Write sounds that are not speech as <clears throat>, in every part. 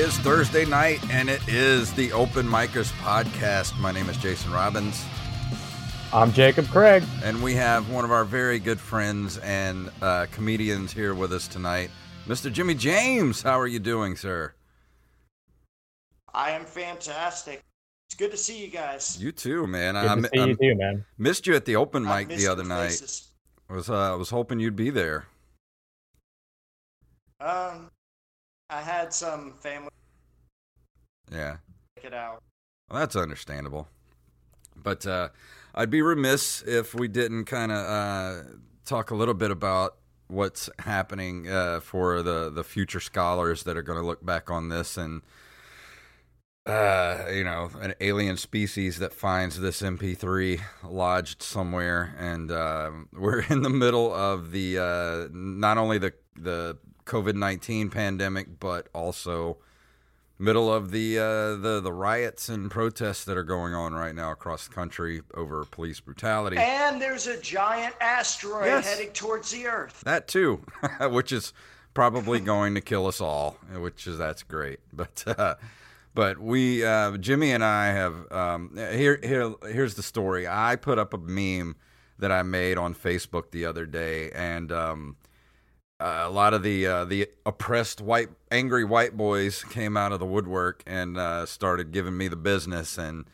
It is Thursday night, and it is the Open Micers podcast. My name is Jason Robbins, I'm Jacob Craig. and we have one of our very good friends and uh, comedians here with us tonight, Mr. Jimmy James. How are you doing, sir? I am fantastic. It's good to see you guys. You too, man. Good I, to see I you too, man. missed you at the open mic the other your night. I was uh, I was hoping you'd be there. Um, I had some family Yeah. check it out. Well, that's understandable. But uh, I'd be remiss if we didn't kind of uh, talk a little bit about what's happening uh, for the, the future scholars that are going to look back on this and, uh, you know, an alien species that finds this MP3 lodged somewhere. And uh, <laughs> we're in the middle of the, uh, not only the, the COVID 19 pandemic, but also middle of the uh, the the riots and protests that are going on right now across the country over police brutality. And there's a giant asteroid Yes. heading towards the Earth. that too, <laughs> which is probably going to kill us all. Which is that's great, but. Uh, but we, uh, Jimmy and I have um, here. Here, here's the story. I put up a meme that I made on Facebook the other day, and um, uh, a lot of the uh, the oppressed white, angry white boys came out of the woodwork and uh, started giving me the business. And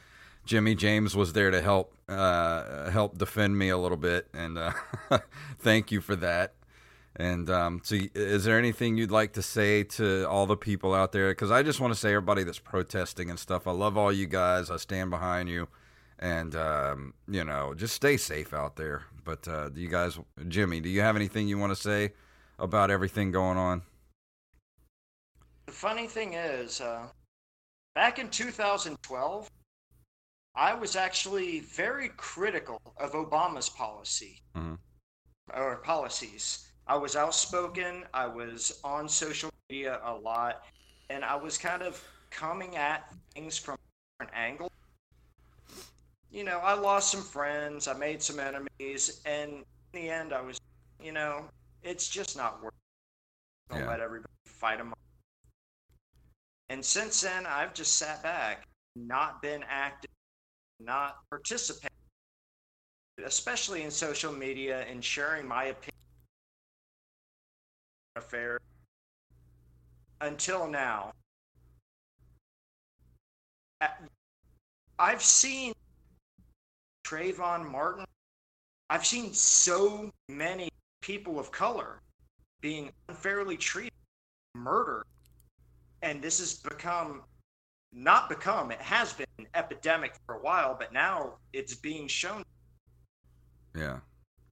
Jimmy James was there to help uh, help defend me a little bit, and uh, <laughs> thank you for that. And um, so, is there anything you'd like to say to all the people out there? Because I just want to say, everybody that's protesting and stuff, I love all you guys. I stand behind you, and um, you know, just stay safe out there. But do you guys, Jimmy, do you have anything you want to say about everything going on? The funny thing is, uh, back in 2012, I was actually very critical of Obama's policy Mhm. or policies. I was outspoken. I was on social media a lot, and I was kind of coming at things from a different angle. You know, I lost some friends. I made some enemies, and in the end, I was, you know, it's just not worth. It. Don't Yeah. let everybody fight them. And since then, I've just sat back, not been active, not participating, especially in social media and sharing my opinion affair until now. I've seen Trayvon Martin. I've seen so many people of color being unfairly treated, murdered, and this has become not become it has been an epidemic for a while but now it's being shown. Yeah,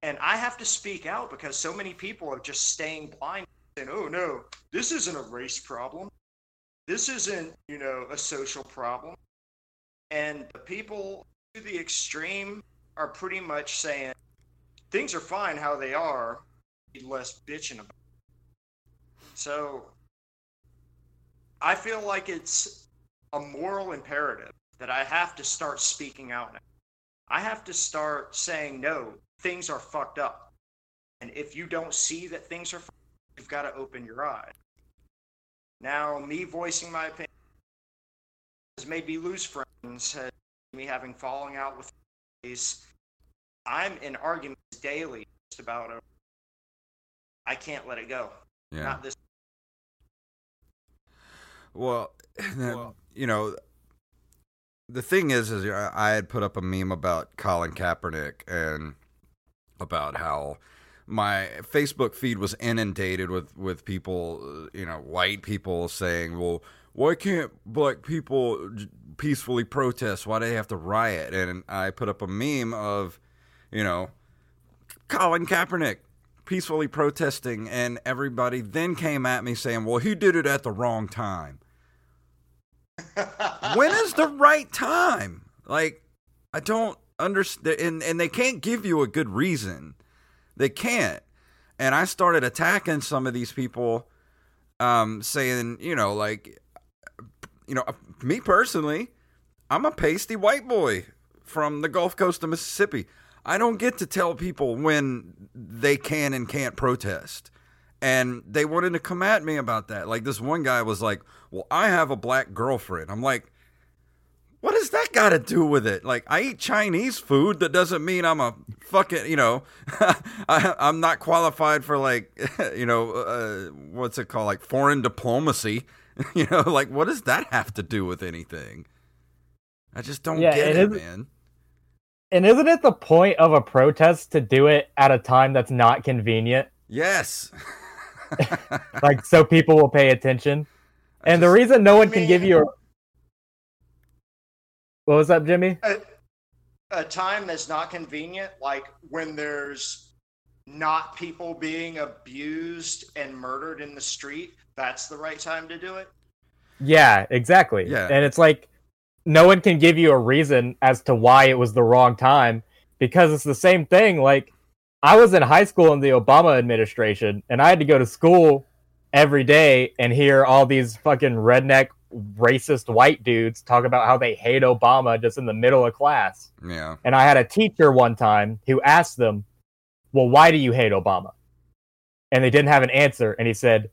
and i have to speak out because so many people are just staying blind and oh no this isn't a race problem. This isn't you know a social problem. And the people to the extreme are pretty much saying things are fine how they are less bitching about it. so i feel like it's a moral imperative that i have to start speaking out now I have to start saying no, things are fucked up. And if you don't see that things are fucked you've got to open your eyes. Now, me voicing my opinion has made me lose friends, has me having falling out with friends. I'm in arguments daily just about it. I can't let it go. yeah. Not this. Well, <sighs> you know, the thing is, is I I had put up a meme about Colin Kaepernick and about how my Facebook feed was inundated with with people, uh, you know, white people saying, "Well, why can't black people peacefully protest? Why do they have to riot?" And I put up a meme of, you know, Colin Kaepernick peacefully protesting, and everybody then came at me saying, "Well, he did it at the wrong time." <laughs> when is the right time? Like, I don't understand, and, and they can't give you a good reason. They can't. And I started attacking some of these people, um, saying, you know, like, you know, me personally, I'm a pasty white boy from the Gulf Coast of Mississippi. I don't get to tell people when they can and can't protest. and they wanted to come at me about that. Like this one guy was like, "Well, I have a black girlfriend." I'm like, "What does that got to do with it?" Like I eat Chinese food. That doesn't mean I'm a fucking, you know, <laughs> I, I'm not qualified for like, <laughs> you know, uh, what's it called, like foreign diplomacy. <laughs> you know, like what does that have to do with anything? I just don't Yeah, get it it, man. And isn't it the point of a protest to do it at a time that's not convenient? Yes. <laughs> Like so people will pay attention. And the reason no one can give you a What was up, Jimmy? a, a time that's not convenient, like when there's not people being abused and murdered in the street, that's the right time to do it. Yeah, exactly. Yeah. And it's like no one can give you a reason as to why it was the wrong time because it's the same thing. Like I was in high school in the Obama administration and I had to go to school every day and hear all these fucking redneck racist white dudes talk about how they hate Obama just in the middle of class. Yeah. And I had a teacher one time who asked them, Well, why do you hate Obama? And they didn't have an answer. And he said,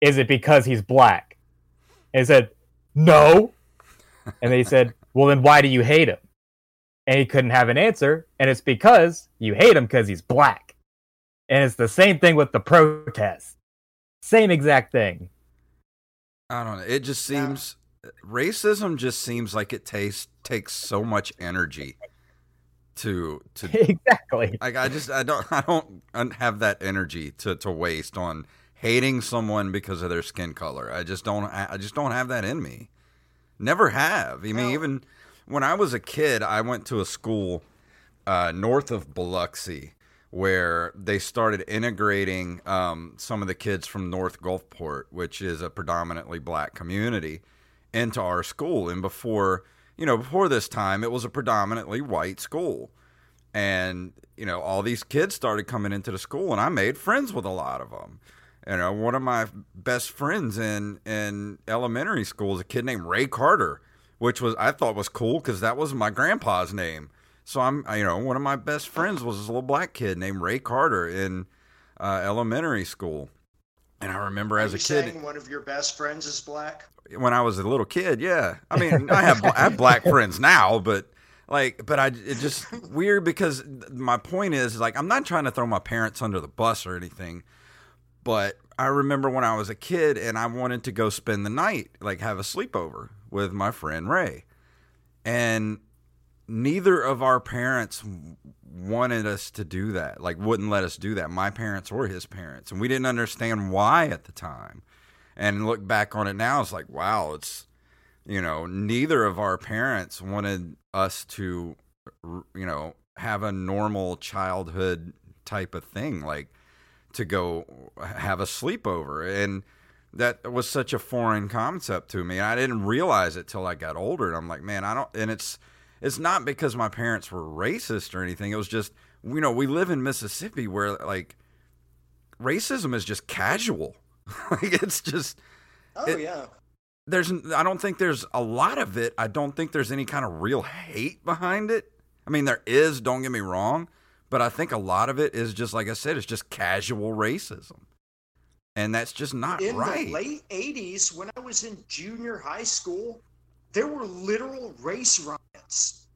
Is it because he's black? And he said, No. And they said, Well, then why do you hate him? And he couldn't have an answer. And it's because you hate him because he's black. And it's the same thing with the protest. Same exact thing. I don't know. It just Yeah. seems racism just seems like it takes takes so much energy to to <laughs> exactly. like I just I don't <laughs> I don't have that energy to to waste on hating someone because of their skin color. I just don't I I just don't have that in me. Never have. I mean No. even when I was a kid, I went to a school uh, north of Biloxi where they started integrating um, some of the kids from North Gulfport, which is a predominantly black community, into our school. And before, you know, before this time, it was a predominantly white school. And, you know, all these kids started coming into the school, and I made friends with a lot of them. You know, one of my best friends in, in elementary school is a kid named Ray Carter, which was I thought was cool because that was my grandpa's name. So I'm, you know, one of my best friends was this little black kid named Ray Carter in uh, elementary school, and I remember as Are a kid one of your best friends is black? when I was a little kid. Yeah, I mean, I have I have black <laughs> friends now, but like, but I it just weird because my point is like I'm not trying to throw my parents under the bus or anything, but I remember when I was a kid and I wanted to go spend the night, like have a sleepover with my friend Ray, and neither of our parents wanted us to do that like wouldn't let us do that. My parents or his parents and we didn't understand why at the time. And look back on it now it's like wow it's you know neither of our parents wanted us to you know have a normal childhood type of thing. Like to go have a sleepover and that was such a foreign concept to me And i didn't realize it till i got older and i'm like man i don't and it's it's not because my parents were racist or anything it was just you know we live in mississippi where like racism is just casual <laughs> like it's just Oh It- yeah. there's I don't think there's a lot of it. I don't think there's any kind of real hate behind it. I mean there is, don't get me wrong, but I think a lot of it is just like I said, it's just casual racism. And that's just not In right. the late 80s, when I was in junior high school, there were literal race riots.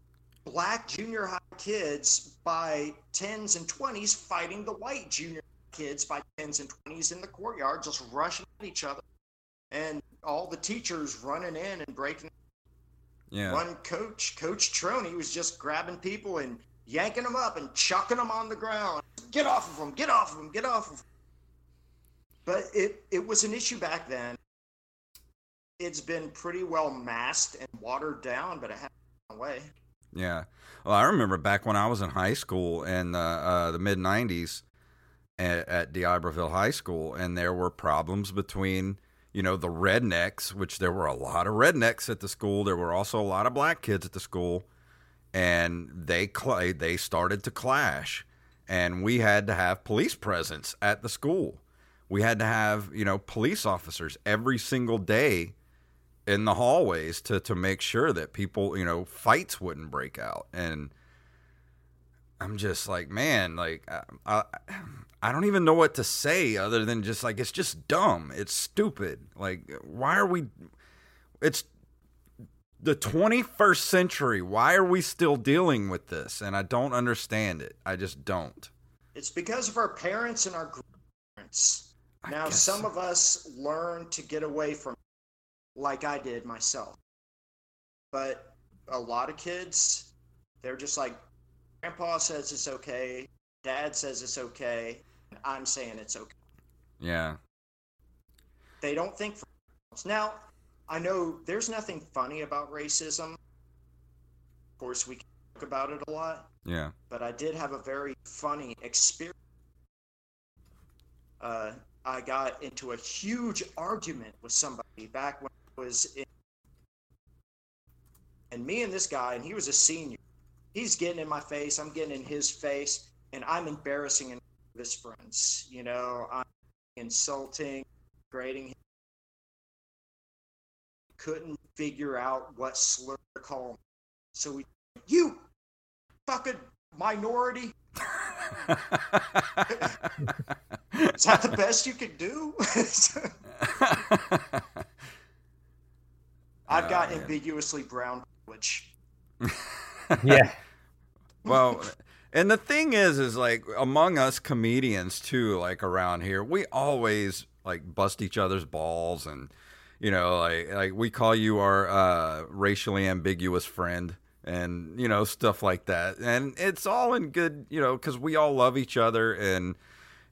Black junior high kids by 10s and 20s fighting the white junior kids by 10s and 20s in the courtyard, just rushing at each other. And all the teachers running in and breaking. yeah. One coach, Coach Troney, was just grabbing people and yanking them up and chucking them on the ground. Get off of them, get off of them, get off of them. But it, it was an issue back then. It's been pretty well masked and watered down, but it hasn't gone away. Yeah. Well, I remember back when I was in high school in uh, uh, the mid 90s at, at D'Iberville High School, and there were problems between, you know, the rednecks, which there were a lot of rednecks at the school. There were also a lot of black kids at the school, and they cl- they started to clash, and we had to have police presence at the school. We had to have, you know, police officers every single day in the hallways to to make sure that people, you know, fights wouldn't break out. And I'm just like, man, like I, I, I don't even know what to say other than just like it's just dumb. It's stupid. Like why are we it's the 21st century. Why are we still dealing with this? And I don't understand it. I just don't. It's because of our parents and our grandparents. I Now, some of us learn to get away from it, like I did myself. But a lot of kids, they're just like, Grandpa says it's okay, Dad says it's okay, I'm saying it's okay. Yeah. They don't think for. Now, I know there's nothing funny about racism. Of course, we can talk about it a lot. Yeah. but I did have a very funny experience. Uh, I got into a huge argument with somebody back when I was in. And me and this guy, and he was a senior, he's getting in my face, I'm getting in his face, and I'm embarrassing his friends. You know, I'm insulting, grading him. Couldn't figure out what slur to call him. So we, you fucking minority. Is that the best you could do? <laughs> I've got Oh, ambiguously brown privilege. <laughs> Yeah. well, and the thing is, is like among us comedians too, like around here, we always like bust each other's balls, and you know, like like we call you our uh, racially ambiguous friend, and you know stuff like that, and it's all in good, you know, because we all love each other, and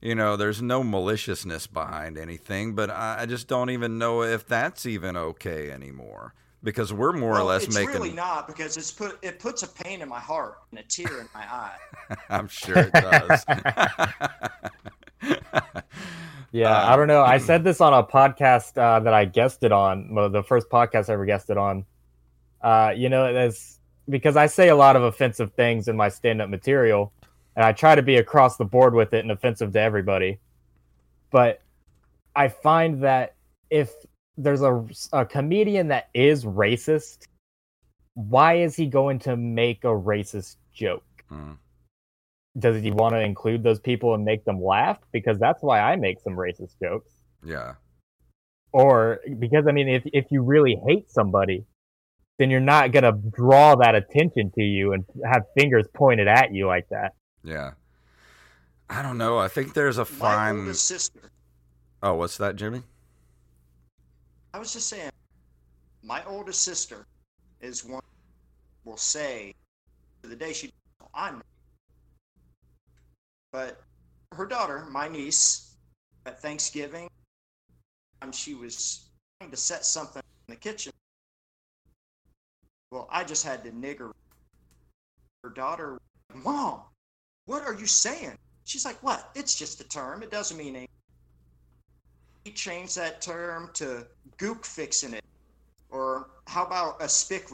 you know, there's no maliciousness behind anything, but I, I just don't even know if that's even okay anymore. Because we're more or less it's making It's really not because it's put it puts a pain in my heart and a tear in my eye. <laughs> I'm sure it does. <laughs> <laughs> Yeah, I don't know. I said this on a podcast uh, that I guested on, well, the first podcast I ever guested on. Uh, you know, it's because I say a lot of offensive things in my stand-up material, and I try to be across the board with it and offensive to everybody. But I find that if there's a, a comedian that is racist, why is he going to make a racist joke? Mm. Does he want to include those people and make them laugh? Because that's why I make some racist jokes Yeah. or because I mean, if if you really hate somebody, then you're not gonna draw that attention to you and have fingers pointed at you like that. Yeah. I don't know. I think there's a My fine. oldest sister. Oh, what's that, Jimmy? I was just saying, my oldest sister is one will say to the day she I'm but her daughter, my niece, at Thanksgiving, um, she was trying to set something in the kitchen. Well, I just had to nigger her daughter. Mom, what are you saying? She's like, what? It's just a term. It doesn't mean anything. He changed that term to gook fixing it. Or how about a spick?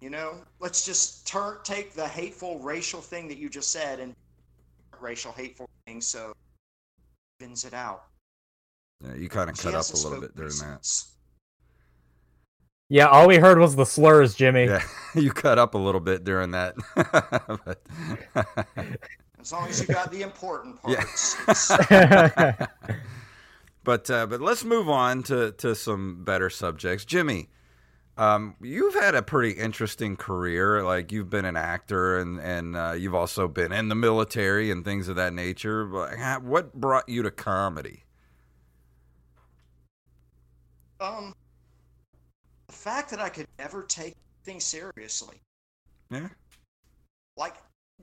You know, let's just turn take the hateful racial thing that you just said and racial hateful thing so it evens it out. Yeah, you kind of cut up a little bit during that. Yeah, all we heard was the slurs, Jimmy. Yeah, <laughs> you cut up a little bit during that. <laughs> But- <laughs> As long as you got the important Yeah. parts. it's- but uh, but let's move on to to some better subjects. Jimmy, um, you've had a pretty interesting career. Like you've been an actor, and and uh, you've also been in the military and things of that nature. But ha- what brought you to comedy? um, the fact that I could never take things seriously. Yeah, like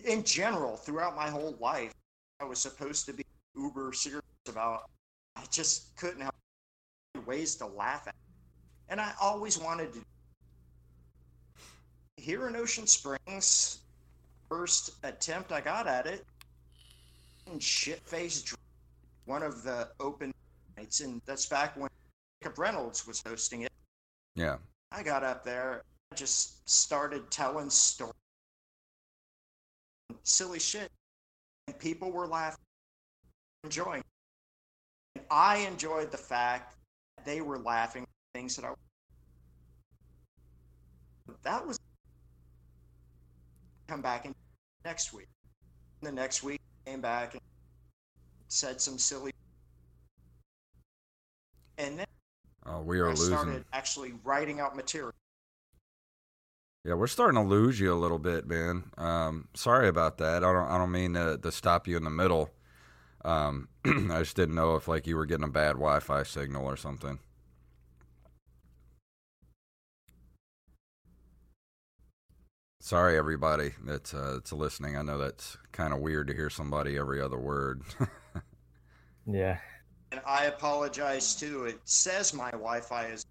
in general throughout my whole life i was supposed to be uber serious about i just couldn't have ways to laugh at and i always wanted to here in ocean springs first attempt. I got at it. And shit faced one of the open nights and that's back when jacob reynolds was hosting it. Yeah, I got up there, I just started telling stories, silly shit, and people were laughing, enjoying. it. And I enjoyed the fact that they were laughing things that I. That was come back and next week. And the next week came back and said some silly. And then Oh, we are I losing. started actually writing out material. Yeah, we're starting to lose you a little bit, man. Um, sorry about that. I don't. I don't mean to, to stop you in the middle. Um, <clears throat> I just didn't know if like you were getting a bad Wi-Fi signal or something. Sorry, everybody that's uh, that's listening. I know that's kind of weird to hear somebody every other word. <laughs> Yeah. And I apologize too. It says my Wi Fi is.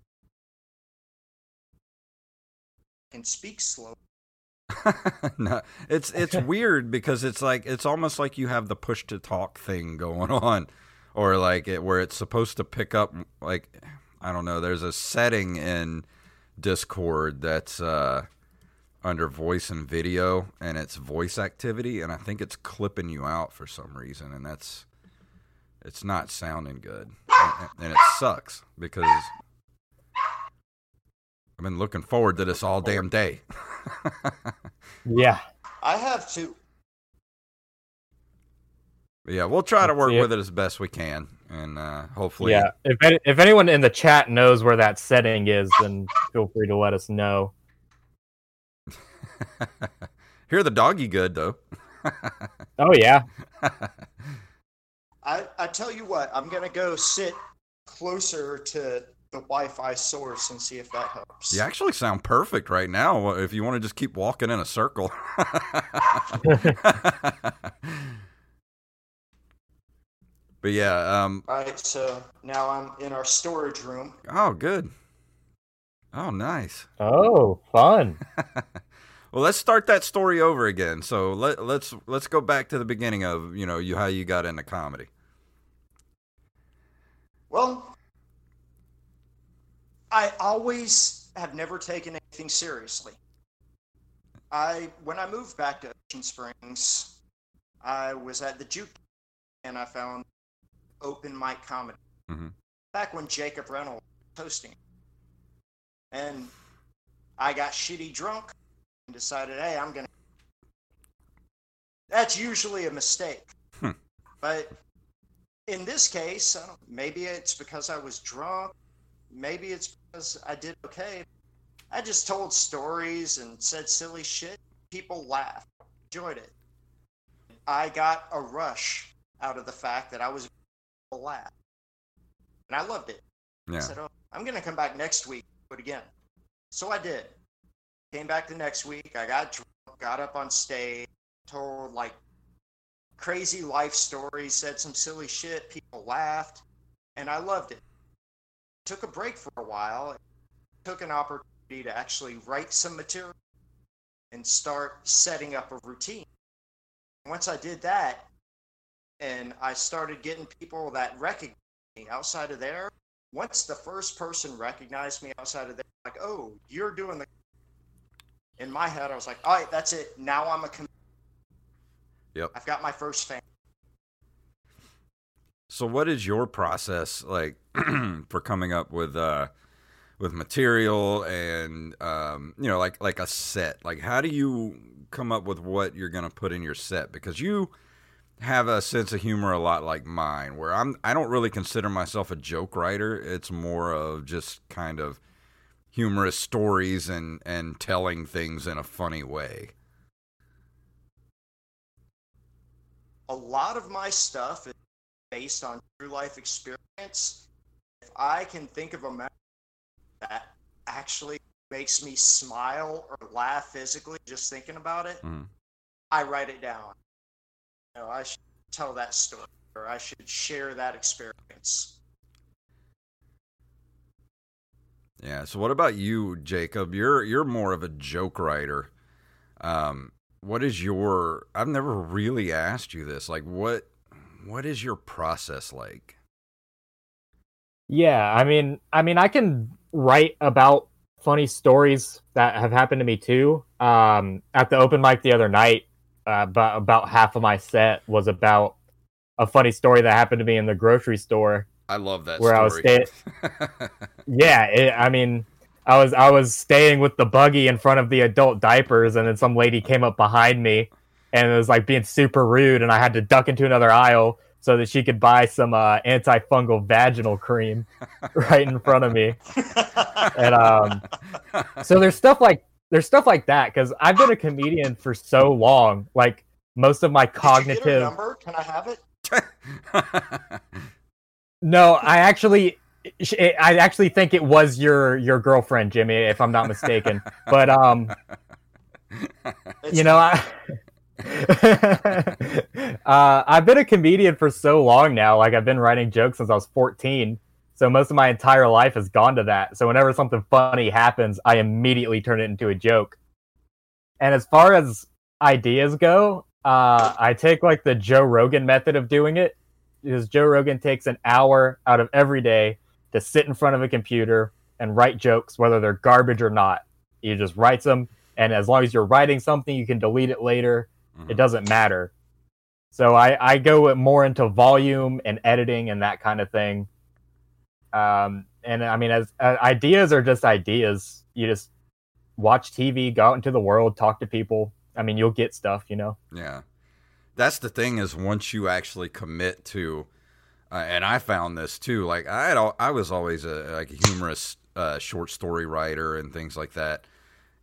can speak slow. <laughs> no, it's it's weird because it's like it's almost like you have the push to talk thing going <laughs> on, or like it where it's supposed to pick up like I don't know. There's a setting in Discord that's uh, under voice and video, and it's voice activity, and I think it's clipping you out for some reason, and that's it's not sounding good, and, and it sucks because I've been looking forward to this all damn day. <laughs> Yeah. I have to. Yeah, we'll try to Let's work see it. with it as best we can, and uh, hopefully, Yeah. If any, if anyone in the chat knows where that setting is, then feel free to let us know. <laughs> hear the doggy good though. <laughs> Oh yeah. I, I tell you what, I'm going to go sit closer to the Wi Fi source and see if that helps. you actually sound perfect right now. If you want to just keep walking in a circle. <laughs> but yeah, um, All right, so now I'm in our storage room. oh, good. Oh, nice. Oh, fun. Well, let's start that story over again. So let, let's let's go back to the beginning of you know you how you got into comedy. Well, I always have never taken anything seriously. I when I moved back to Ocean Springs, I was at the juke and I found open mic comedy. Mhm. Back when Jacob Reynolds was hosting. And I got shitty drunk and decided, hey, I'm gonna That's usually a mistake. Hmm. But in this case, I don't, maybe it's because I was drunk. Maybe it's because I did okay. I just told stories and said silly shit. People laughed, enjoyed it. I got a rush out of the fact that I was a laugh, and I loved it. I said, oh, I'm gonna come back next week, but again." So I did. Came back the next week. I got drunk, got up on stage, told like crazy life stories, said some silly shit. People laughed, and I loved it. Took a break for a while. Took an opportunity to actually write some material and start setting up a routine. Once I did that, and I started getting people that recognized me outside of there. Once the first person recognized me outside of there, like, oh, you're doing the. In my head, I was like, all right, that's it. Now I'm a. Com- Yep. I've got my first fan. So what is your process like <clears throat> for coming up with uh with material and um you know like like a set? Like how do you come up with what you're going to put in your set because you have a sense of humor a lot like mine where I'm I don't really consider myself a joke writer. It's more of just kind of humorous stories and and telling things in a funny way. a lot of my stuff is based on true life experience. If I can think of a memory that actually makes me smile or laugh physically just thinking about it, Mhm. I write it down. You know, I should tell that story or I should share that experience. Yeah. So what about you, Jacob? You're you're more of a joke writer. Um, what is your? I've never really asked you this. Like, what what is your process like? Yeah, I mean, I mean, I can write about funny stories that have happened to me too. Um, at the open mic the other night, uh, about about half of my set was about a funny story that happened to me in the grocery store. I love that Where I was story. Yeah, it, I mean, I was I was staying with the buggy in front of the adult diapers, and then some lady came up behind me and it was like being super rude, and I had to duck into another aisle so that she could buy some uh, antifungal vaginal cream <laughs> right in front of me. And um, so there's stuff like there's stuff like that because I've been a comedian for so long. Like most of my Did you get her cognitive. number? Can I have it? <laughs> No, I actually, I actually think it was your your girlfriend, Jimmy, if I'm not mistaken. but um, you know, I, <laughs> uh, I've been a comedian for so long now. Like I've been writing jokes since I was 14. So most of my entire life has gone to that. So whenever something funny happens, I immediately turn it into a joke. And as far as ideas go, uh, I take like the Joe Rogan method of doing it. Because Joe Rogan takes an hour out of every day to sit in front of a computer and write jokes, whether they're garbage or not. He just writes them, and as long as you're writing something, you can delete it later. It doesn't matter. So I, I go more into volume and editing and that kind of thing. Um, and I mean, as uh, ideas are just ideas. You just watch TV, go out into the world, talk to people. I mean, you'll get stuff, you know. Yeah, that's the thing is once you actually commit to, uh, and I found this too. Like I had, I was always a like a humorous uh, short story writer and things like that.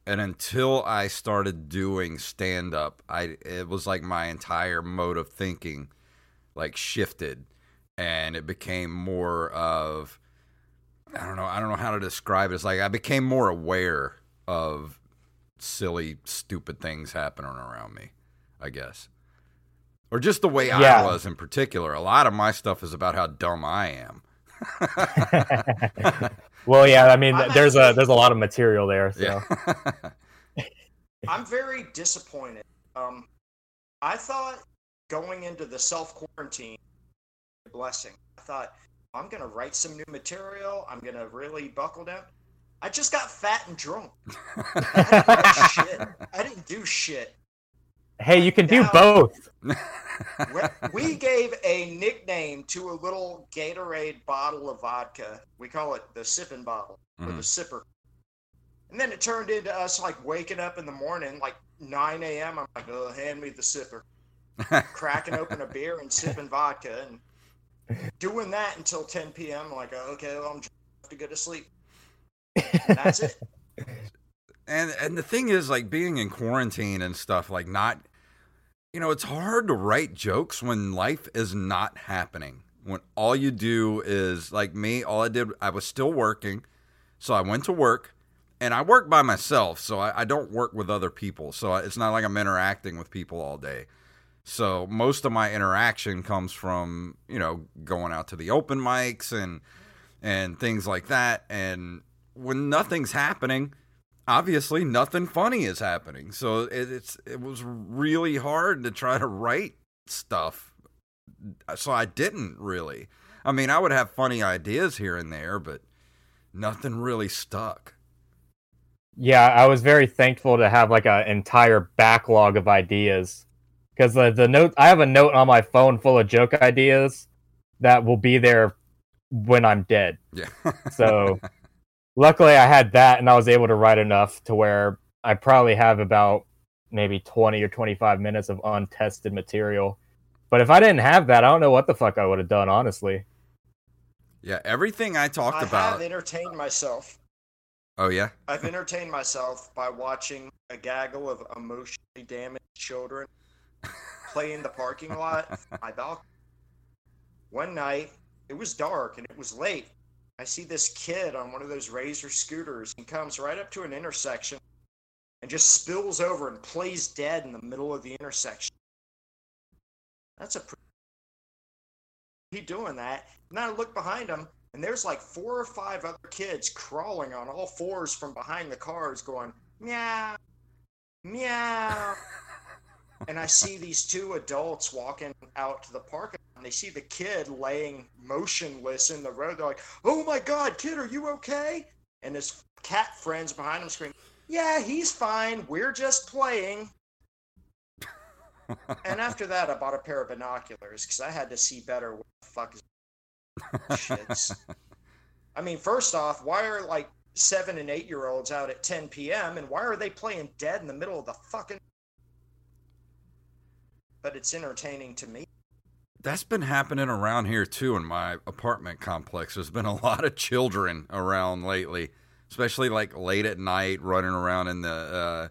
And until I started doing stand up, I it was like my entire mode of thinking like shifted, and it became more of I don't know, I don't know how to describe it. It's like I became more aware of silly, stupid things happening around me. I guess or just the way Yeah. I was in particular. A lot of my stuff is about how dumb I am. <laughs> well, yeah, I mean, I'm there's a there's a lot of material there. So Yeah. <laughs> I'm very disappointed. Um, I thought going into the self quarantine, blessing. I thought I'm gonna write some new material. I'm gonna really buckle down. I just got fat and drunk. I didn't do shit. I didn't do shit. Hey, you can do both. <laughs> We- We gave a nickname to a little Gatorade bottle of vodka. We call it the sipping bottle or the Mhm. sipper. And then it turned into us like waking up in the morning, like 9 a.m. I'm like, oh, hand me the sipper. <laughs> Cracking open a beer and sipping vodka and doing that until 10 p.m. I'm like, oh, okay, well, I'm just to go to sleep. And that's it. <laughs> and and the thing is like being in quarantine and stuff like not you know it's hard to write jokes when life is not happening. When all you do is like me all i did i was still working. So i went to work and i work by myself so i, I don't work with other people. So it's not like i'm interacting with people all day. So most of my interaction comes from you know going out to the open mics and and things like that. And when nothing's happening obviously nothing funny is happening. So it, it's it was really hard to try to write stuff. So I didn't really. I mean, I would have funny ideas here and there, but nothing really stuck. Yeah, I was very thankful to have like an entire backlog of ideas because the the note I have a note on my phone full of joke ideas that will be there when I'm dead. Yeah. So <laughs> luckily I had that and I was able to write enough to where I probably have about maybe 20 or 25 minutes of untested material. But if I didn't have that, I don't know what the fuck I would have done, honestly. yeah, everything I talked about. I've entertained myself. Oh yeah. I've entertained myself by watching a gaggle of emotionally damaged children play in the parking lot of <laughs> my balcony. One night, it was dark and it was late. I see this kid on one of those Razor scooters. He comes right up to an intersection and just spills over and plays dead in the middle of the intersection. That's a pretty. He doing that, and I look behind him, and there's like four or five other kids crawling on all fours from behind the cars, going meow, meow. <laughs> and I see these two adults walking out to the parking lot, and they see the kid laying motionless in the road. They're like, "Oh my God, kid, are you okay?" And his cat friends behind him scream, "Yeah, he's fine. We're just playing." <laughs> and after that, I bought a pair of binoculars because I had to see better. What the fuck is shits? <laughs> I mean, first off, why are like seven and eight year olds out at 10 p.m. and why are they playing dead in the middle of the fucking? <laughs> but it's entertaining to me. That's been happening around here too in my apartment complex. There's been a <laughs> lot of children around lately, especially like late at night running around in the uh,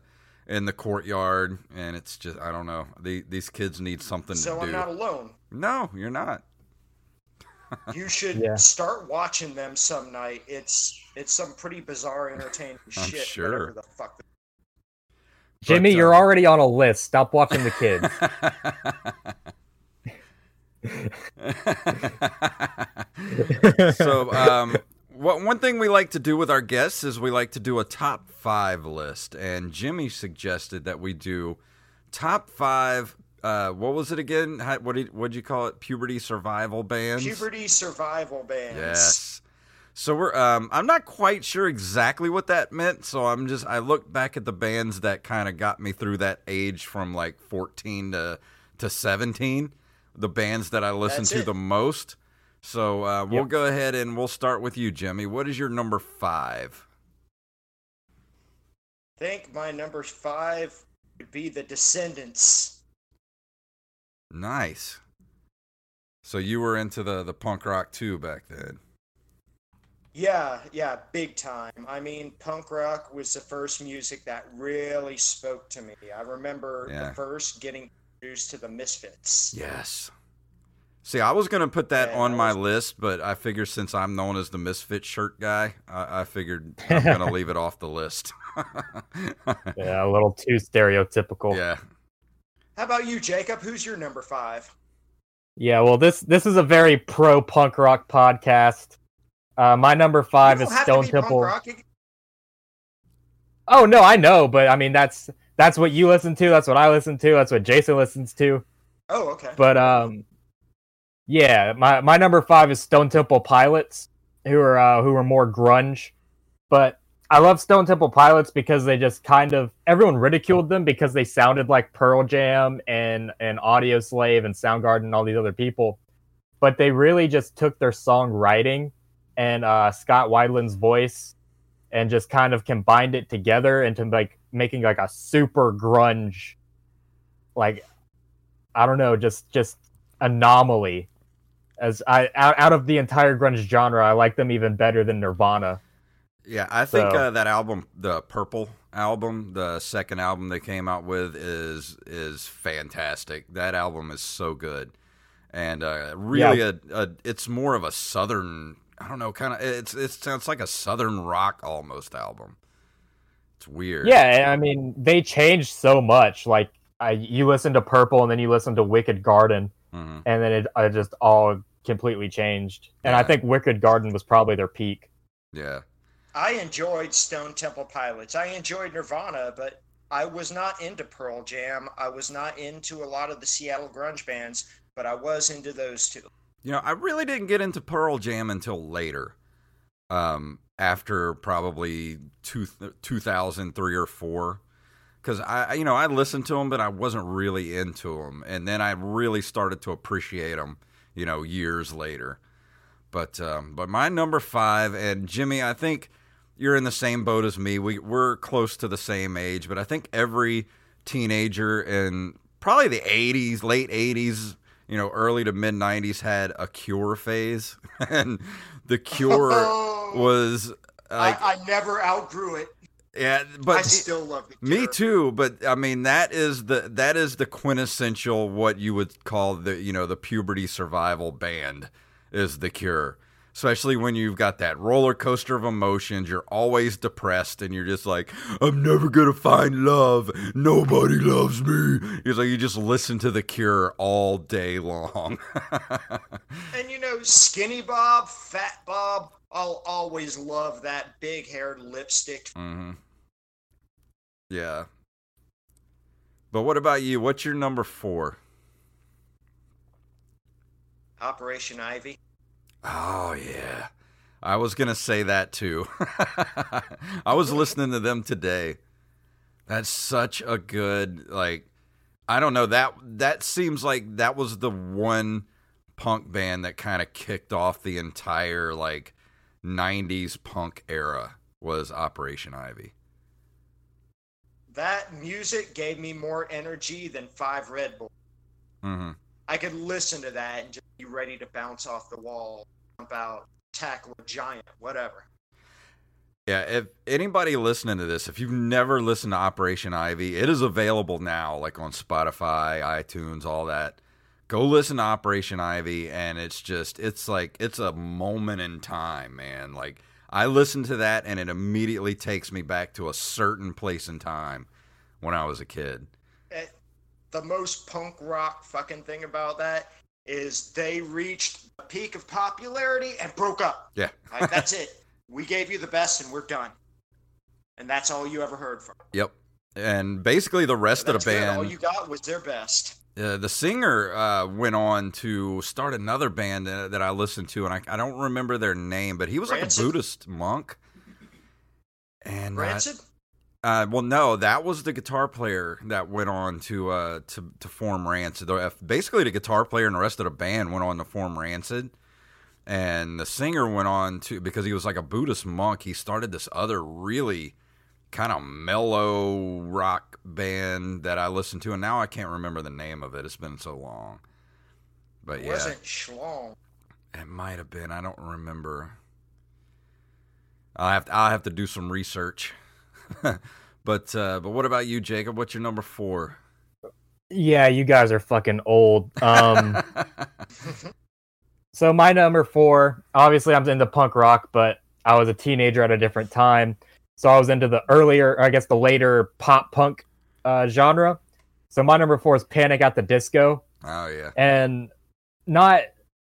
in the courtyard, and it's just I don't know. The, these kids need something So to I'm do. not alone. no, you're not. <laughs> You should Yeah. start watching them some night. It's it's some pretty bizarre, entertaining <laughs> I'm shit. sure. The fuck. Jimmy, But, you're uh, already on a list. Stop watching the kids. So, um, what one thing we like to do with our guests is we like to do a top five list, and Jimmy suggested that we do top five. Uh, what was it again? How, what did what'd you call it? Puberty survival bands. Puberty survival bands. Yes. So we're um I'm not quite sure exactly what that meant, so I'm just I looked back at the bands that kind of got me through that age from like 14 to to 17, the bands that I listen That's to it. the most. So uh, we'll Yep. go ahead and we'll start with you, Jimmy. What is your number 5? think my number five would be the Descendents. Nice. So you were into the the punk rock too back then. Yeah, yeah, big time. I mean, punk rock was the first music that really spoke to me. I remember Yeah. the first getting introduced to the Misfits. Yes. See, I was going to put that Yeah, on that my was- list, but I figure since I'm known as the Misfit shirt guy, I, I figured <laughs> I'm going to leave it off the list. <laughs> yeah, a little too stereotypical. yeah. How about you, Jacob? Who's your number five? Yeah, well, this this is a very pro punk rock podcast. Uh, my number five You is don't have to Stone be punk Temple. rock. Oh no, I know, but I mean that's that's what you listen to. That's what I listen to. That's what Jason listens to. Oh, okay. But um, yeah, my my number five is Stone Temple Pilots, who are uh, who are more grunge. But I love Stone Temple Pilots because they just kind of everyone ridiculed them because they sounded like Pearl Jam and and Audioslave and Soundgarden and all these other people. But they really just took their songwriting and uh, Scott Weiland's voice and just kind of combined it together into like making like a super grunge like I don't know, just just anomaly. As I out, out of the entire grunge genre, I like them even better than Nirvana. Yeah, I think So- uh, that album, the Purple album, the second album they came out with is is fantastic. That album is so good. And uh, really a, a it's more of a southern, I don't know, kind of it's it sounds like a southern rock almost album. It's weird. Yeah, I mean they changed so much. Like I, you listen to Purple and then you listen to Wicked Garden, Mhm. and then it, it just all completely changed. And I think Wicked Garden was probably their peak. Yeah. I enjoyed Stone Temple Pilots. I enjoyed Nirvana, but I was not into Pearl Jam. I was not into a lot of the Seattle grunge bands, but I was into those two. You know, I really didn't get into Pearl Jam until later. Um, after probably two, 2003 or 4 cuz I you know, I listened to them but I wasn't really into them and then I really started to appreciate them, you know, years later. But um but my number 5 and Jimmy, I think you're in the same boat as me. We we're close to the same age, but I think every teenager in probably the 80s, late 80s, you know, early to mid 90s had a Cure phase, <laughs> and the Cure Oh, <laughs> was like, I, I never outgrew it. yeah, but I still love the me too. But I mean, that is the that is the quintessential what you would call the you know the puberty survival band is the Cure. Especially when you've got that roller coaster of emotions, you're always depressed, and you're just like, "I'm never gonna find love. Nobody loves me." It's like you just listen to the Cure all day long. <laughs> And you Skinny Bob, Fat Bob, I'll always love that big haired lipstick. Mm-hmm. Yeah. But what about you? What's your number four? Operation Ivy. Oh yeah. I was gonna say that too. <laughs> I was listening to them today. That's such a good like I don't know, that that seems like that was the one punk band that kind of kicked off the entire like 90s punk era was Operation Ivy. That music gave me more energy than five Red Bull. hmm I could listen to that and just be ready to bounce off the wall, jump out, tackle a giant, whatever. Yeah, if anybody listening to this, if you've never listened to Operation Ivy, it is available now, like on Spotify, iTunes, all that. Go listen to Operation Ivy, and it's just, it's like, it's a moment in time, man. Like, I listen to that, and it immediately takes me back to a certain place in time when I was a kid. Eh, The most punk rock fucking thing about that is they reached a peak of popularity and broke up. Yeah. Like, that's it. <laughs> We gave you the best and we're done. And that's all you ever heard from. Yep. And basically, the rest That's of the good. band. All you got was their best. Uh, the singer uh, went on to start another band that I listened to, and I, I don't remember their name, but he was like a Buddhist monk. And uh, Rancid? uh, well, no, that was the guitar player that went on to uh, to to form Rancid. Basically, the guitar player and the rest of the band went on to form Rancid, and the singer went on to because he was like a Buddhist monk. He started this other really kind of mellow rock band that I listened to, and now I can't remember the name of it. It's been so long. But It yeah, wasn't Schlong. it might have been. I don't remember. I'll have to, I'll have to do some research. <laughs> but uh, but what about you, Jacob? What's your number four? Yeah, you guys are fucking old. Um, <laughs> so my number four, obviously I'm into punk rock, but I was a teenager at a different time. So I was into the earlier, I guess the later pop punk uh, genre. So my number four is Panic at the Disco. oh yeah, and not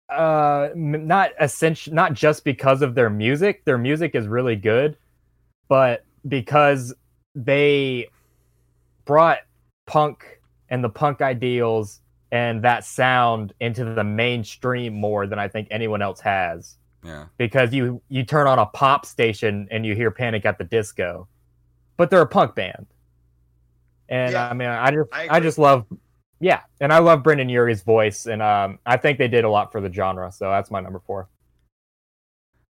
uh not essential not just because of their music their music is really good but because they brought punk and the punk ideals and that sound into the mainstream more than i think anyone else has yeah, because you you turn on a pop station and you hear panic at the disco. But they're a punk band. And Yeah, i mean i just I I, just love yeah. And i love Brendon Urie's voice. And um i think they did a lot for the genre. So that's my number four.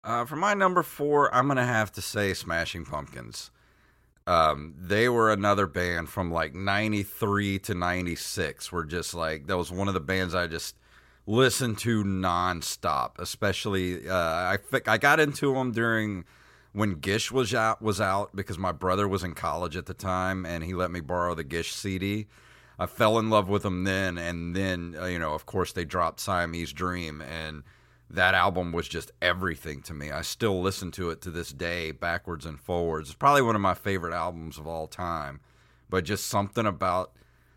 Uh, for my number four, I'm gonna have to say Smashing Pumpkins. Um, they were another band from like '93 to '96. Were just like that was one of the bands I just listened to nonstop. Especially, uh, I fi- I got into them during when Gish was out was out because my brother was in college at the time and he let me borrow the Gish CD. I fell in love with them then, and then uh, you know, of course, they dropped Siamese Dream, and that album was just everything to me. I still listen to it to this day, backwards and forwards. It's probably one of my favorite albums of all time. But just something about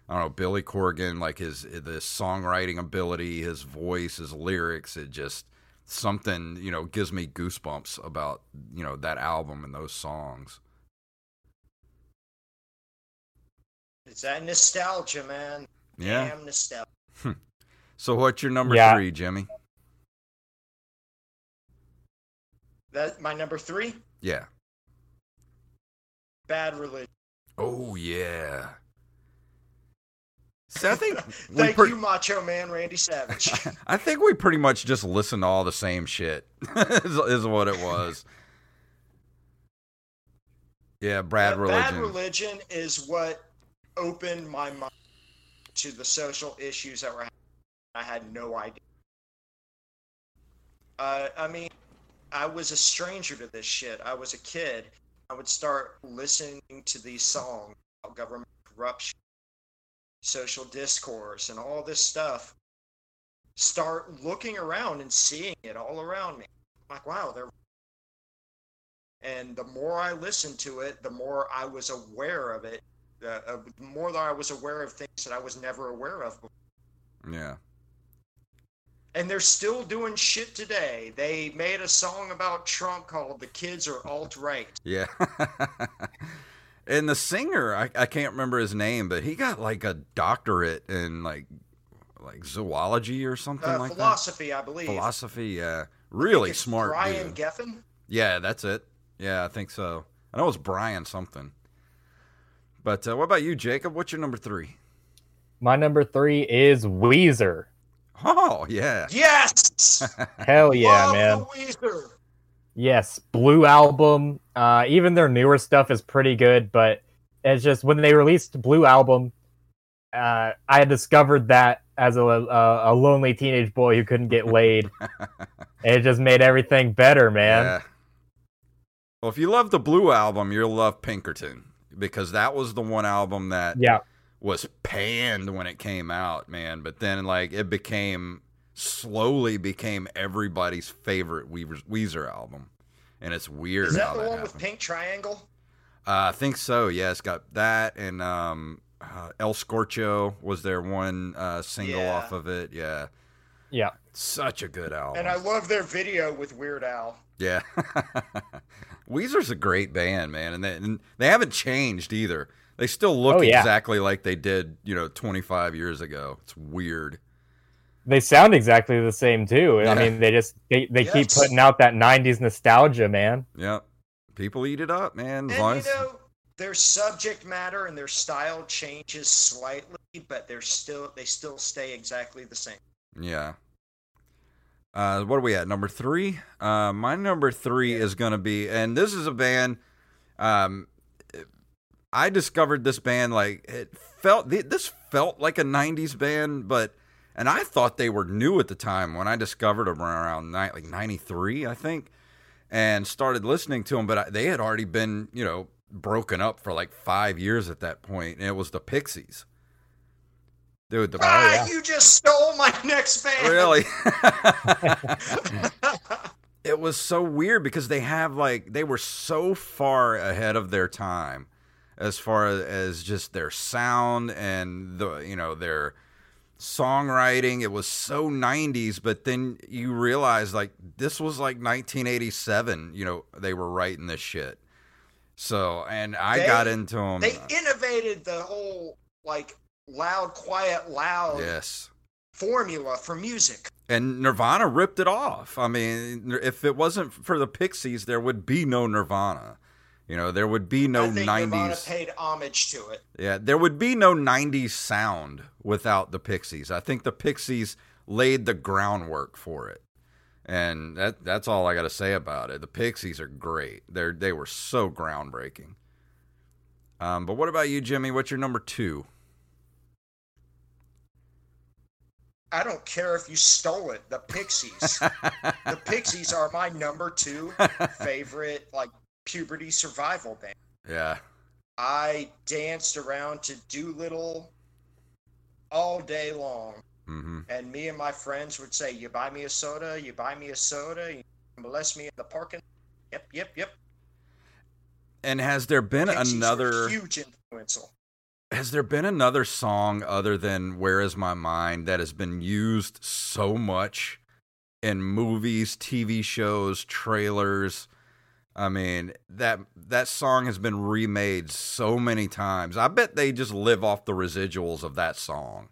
I don't know Billy Corgan, like his the songwriting ability, his voice, his lyrics. It just something you know gives me goosebumps about you know that album and those songs. It's that nostalgia, man. Yeah. Damn nostalgia. Hmm. So what's your number Yeah. three, Jimmy? That my number three, Yeah. Bad Religion. Oh yeah. See, I think <laughs> Thank pre- you, Macho Man Randy Savage. <laughs> I think we pretty much just listened to all the same shit. <laughs> is, is what it was. Yeah, Brad But Religion. Bad Religion is what opened my mind to the social issues that were happening. I had no idea. Uh, I mean, I was a stranger to this shit. I was a kid. I would start listening to these songs about government corruption, social discourse, and all this stuff. Start looking around and seeing it all around me. I'm like, wow, they're and the more I listened to it, the more I was aware of it. Uh, uh, the more that I was aware of things that I was never aware of. Before. yeah. And they're still doing shit today. They made a song about Trump called "The Kids Are Alt Right." Yeah. <laughs> and the singer, I, I can't remember his name, but he got like a doctorate in like like zoology or something Uh, like philosophy, I believe. Philosophy, yeah. Really smart Brian dude. Geffen. Yeah, that's it. Yeah, I think so. I know it's Brian something. But uh, what about you, Jacob? What's your number three? my number three is weezer Oh, yeah. Yes. hell yeah Love man the Weezer. Yes, Blue album. Uh, even their newer stuff is pretty good, but it's just when they released Blue album, uh, I had discovered that as a a, a lonely teenage boy who couldn't get laid. <laughs> it just made everything better, man. Yeah. Well, if you love the Blue album, you'll love Pinkerton because that was the one album that Yeah. was panned when it came out, man. But then, like, it became slowly became everybody's favorite Weezer, Weezer album, and it's weird Is that how the that one with. Pink Triangle? Uh, I think so. Yeah, it's got that, and um, uh, El Scorcho was their one uh, single Yeah. off of it. Yeah, Yeah. such a good album. And I love their video with Weird Al. Yeah. <laughs> Weezer's a great band, man, and they, and they haven't changed either. They still look Oh, yeah. exactly like they did, you know, 25 years ago. It's weird. They sound exactly the same too. Yeah. I mean, they just they, they keep putting out that '90s nostalgia, man. Yep. People eat it up, man. And long you know, their subject matter and their style changes slightly, but they're still they still stay exactly the same. yeah. Uh, what are we at? Number three? Uh, my number three is going to be, and this is a band. Um, I discovered this band like it felt. This felt like a '90s band, but and I thought they were new at the time when I discovered them around ni- like '93, I think, and started listening to them. But I, they had already been, you know, broken up for like five years at that point, and it was the Pixies. Dude, the ah, yeah. you just stole my next band. really. <laughs> <laughs> <laughs> it was so weird because they have like they were so far ahead of their time as far as just their sound and the you know their songwriting it was so 90s but then you realize like this was like 1987 you know they were writing this shit so and i They- got into them they innovated the whole like loud, quiet, loud yes formula for music. And Nirvana ripped it off. I mean, if it wasn't for the Pixies, there would be no Nirvana. You know, there would be no I think Nirvana 90s. paid homage to it. Yeah, there would be no 90s sound without the Pixies. I think the Pixies laid the groundwork for it. And that that's all I got to say about it. The Pixies are great. They they were so groundbreaking. Um, but what about you, Jimmy? What's your number 2? I don't care if you stole it. The Pixies. <laughs> the Pixies are my number two favorite like puberty survival band. yeah. I danced around to Doolittle all day long. Mhm. And me and my friends would say, You buy me a soda, you buy me a soda, you molest me in the parking. Yep, yep, yep. And has there been Pixies another huge influential. Has there been another song other than Where Is My Mind that has been used so much in movies, TV shows, trailers? I mean, that that song has been remade so many times. I bet they just live off the residuals of that song.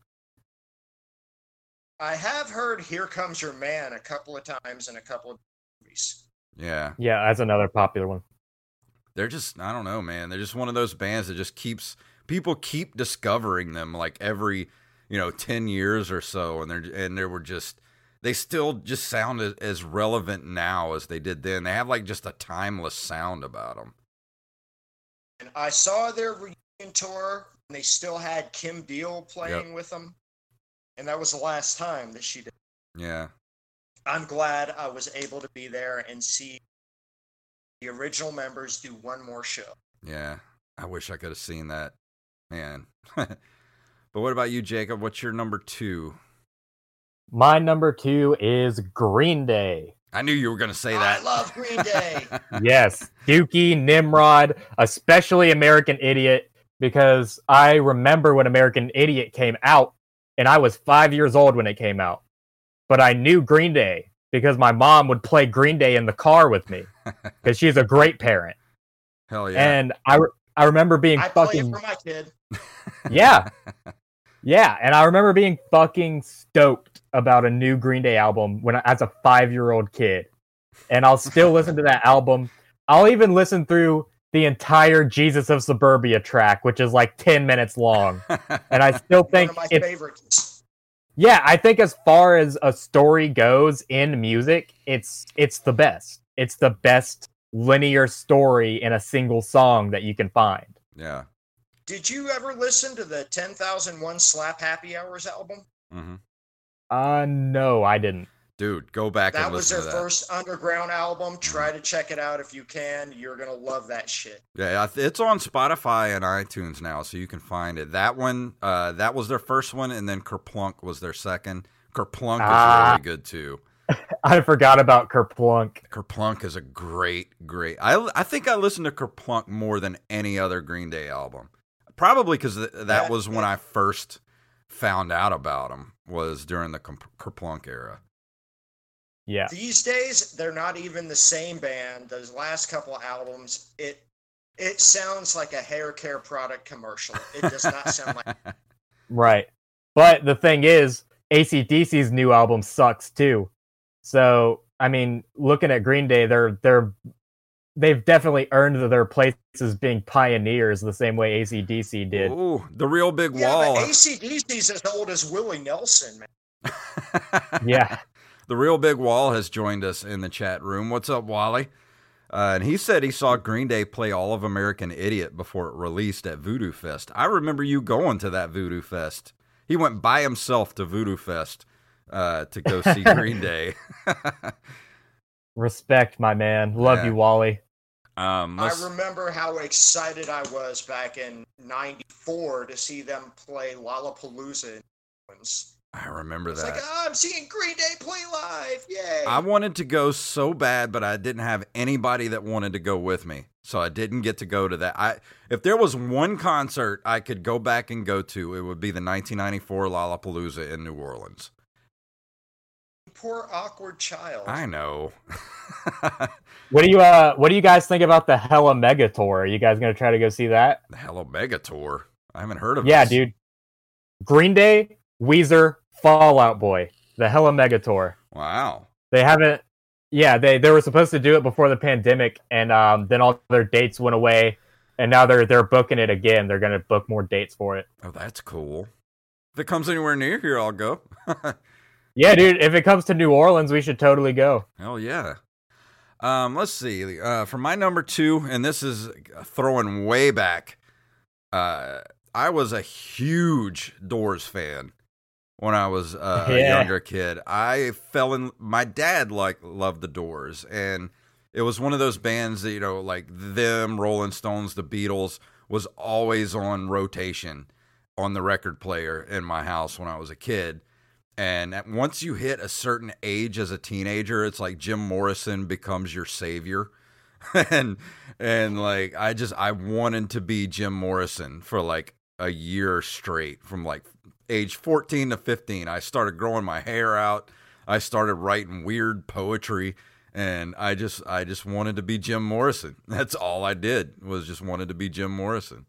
I have heard Here Comes Your Man a couple of times in a couple of movies. Yeah. Yeah, that's another popular one. They're just I don't know, man. They're just one of those bands that just keeps people keep discovering them like every, you know, 10 years or so and they're and they were just they still just sound as, relevant now as they did then. They have like just a timeless sound about them. And I saw their reunion tour and they still had Kim Deal playing with them. And that was the last time that she did. Yeah. I'm glad I was able to be there and see the original members do one more show. Yeah. I wish I could have seen that. Man. <laughs> but what about you, Jacob? What's your number 2? My number two is Green Day. I knew you were going to say that. I love Green Day. <laughs> yes, Dookie, Nimrod, especially American Idiot, because I remember when American Idiot came out, and I was five years old when it came out. But I knew Green Day because my mom would play Green Day in the car with me <laughs> because she's a great parent. Hell yeah. And I, re- I remember being I play fucking it for my kid. <laughs> yeah. Yeah, and I remember being fucking stoked about a new Green Day album when I, as a 5-year-old kid. And I'll still <laughs> listen to that album. I'll even listen through the entire Jesus of Suburbia track, which is like 10 minutes long. And I <laughs> still One think of my it's favorites. yeah, I think as far as a story goes in music, it's it's the best. It's the best linear story in a single song that you can find. yeah. Did you ever listen to the 10,001 Slap Happy Hours album? hmm Uh, no, I didn't. Dude, go back That and was listen their to that. first underground album. Try to check it out if you can. You're gonna love that shit. Yeah, it's on Spotify and iTunes now, so you can find it. That one, uh, that was their first one, and then Kerplunk was their second. Kerplunk Ah. is really good too. <laughs> I forgot about Kerplunk. Kerplunk is a great, great. I I think I listened to Kerplunk more than any other Green Day album, probably because th- that Yeah, was when. I first found out about them. Was during the Ker- Kerplunk era. Yeah. These days, they're not even the same band. Those last couple albums, it it sounds like a hair care product commercial. It does not sound like. <laughs> Right. But the thing is, ACDC's new album sucks too. So, I mean, looking at Green Day, they're they're they've definitely earned their places being pioneers the same way ACDC did. Ooh, the real big Yeah, wall. but ACDC's as old as Willie Nelson, man. <laughs> Yeah. The Real Big Wall has joined us in the chat room. What's up, Wally? Uh, and he said he saw Green Day play All of American Idiot before it released at Voodoo Fest. I remember you going to that Voodoo Fest. He went by himself to Voodoo Fest uh, to go see <laughs> Green Day. <laughs> Respect, my man. Love Yeah. you, Wally. um, I remember how excited I was back in '94 to see them play Lollapalooza. in New Orleans. I remember It's that. like, oh, I'm seeing Green Day play live! Yay! I wanted to go so bad, but I didn't have anybody that wanted to go with me, so I didn't get to go to that. I if there was one concert I could go back and go to, it would be the 1994 Lollapalooza in New Orleans. Poor awkward child. I know. <laughs> What do you uh what do you guys think about the Hella Mega Tour? Are you guys gonna try to go see that? the Hello Mega Tour. I haven't heard of. It. Yeah, this. dude. Green Day, Weezer, Fall Out Boy. The Hella Mega Tour. Wow. They haven't yeah, they they were supposed to do it before the pandemic and um then all their dates went away and now they're they're booking it again. They're gonna book more dates for it. Oh, that's cool. If it comes anywhere near here, I'll go. <laughs> Yeah, dude, if it comes to New Orleans, we should totally go. Hell yeah. Um, let's see. Uh, for my number two, and this is throwing way back. Uh, I was a huge Doors fan when I was uh, a <laughs> younger kid. I fell in. My dad like loved the Doors, and it was one of those bands that you know, like them, Rolling Stones, the Beatles, was always on rotation on the record player in my house when I was a kid. And once you hit a certain age as a teenager, it's like Jim Morrison becomes your savior. <laughs> and and like I just I wanted to be Jim Morrison for like a year straight from like age 14 to 15. I started growing my hair out. I started writing weird poetry and I just I just wanted to be Jim Morrison. <laughs> That's all I did was just wanted to be Jim Morrison.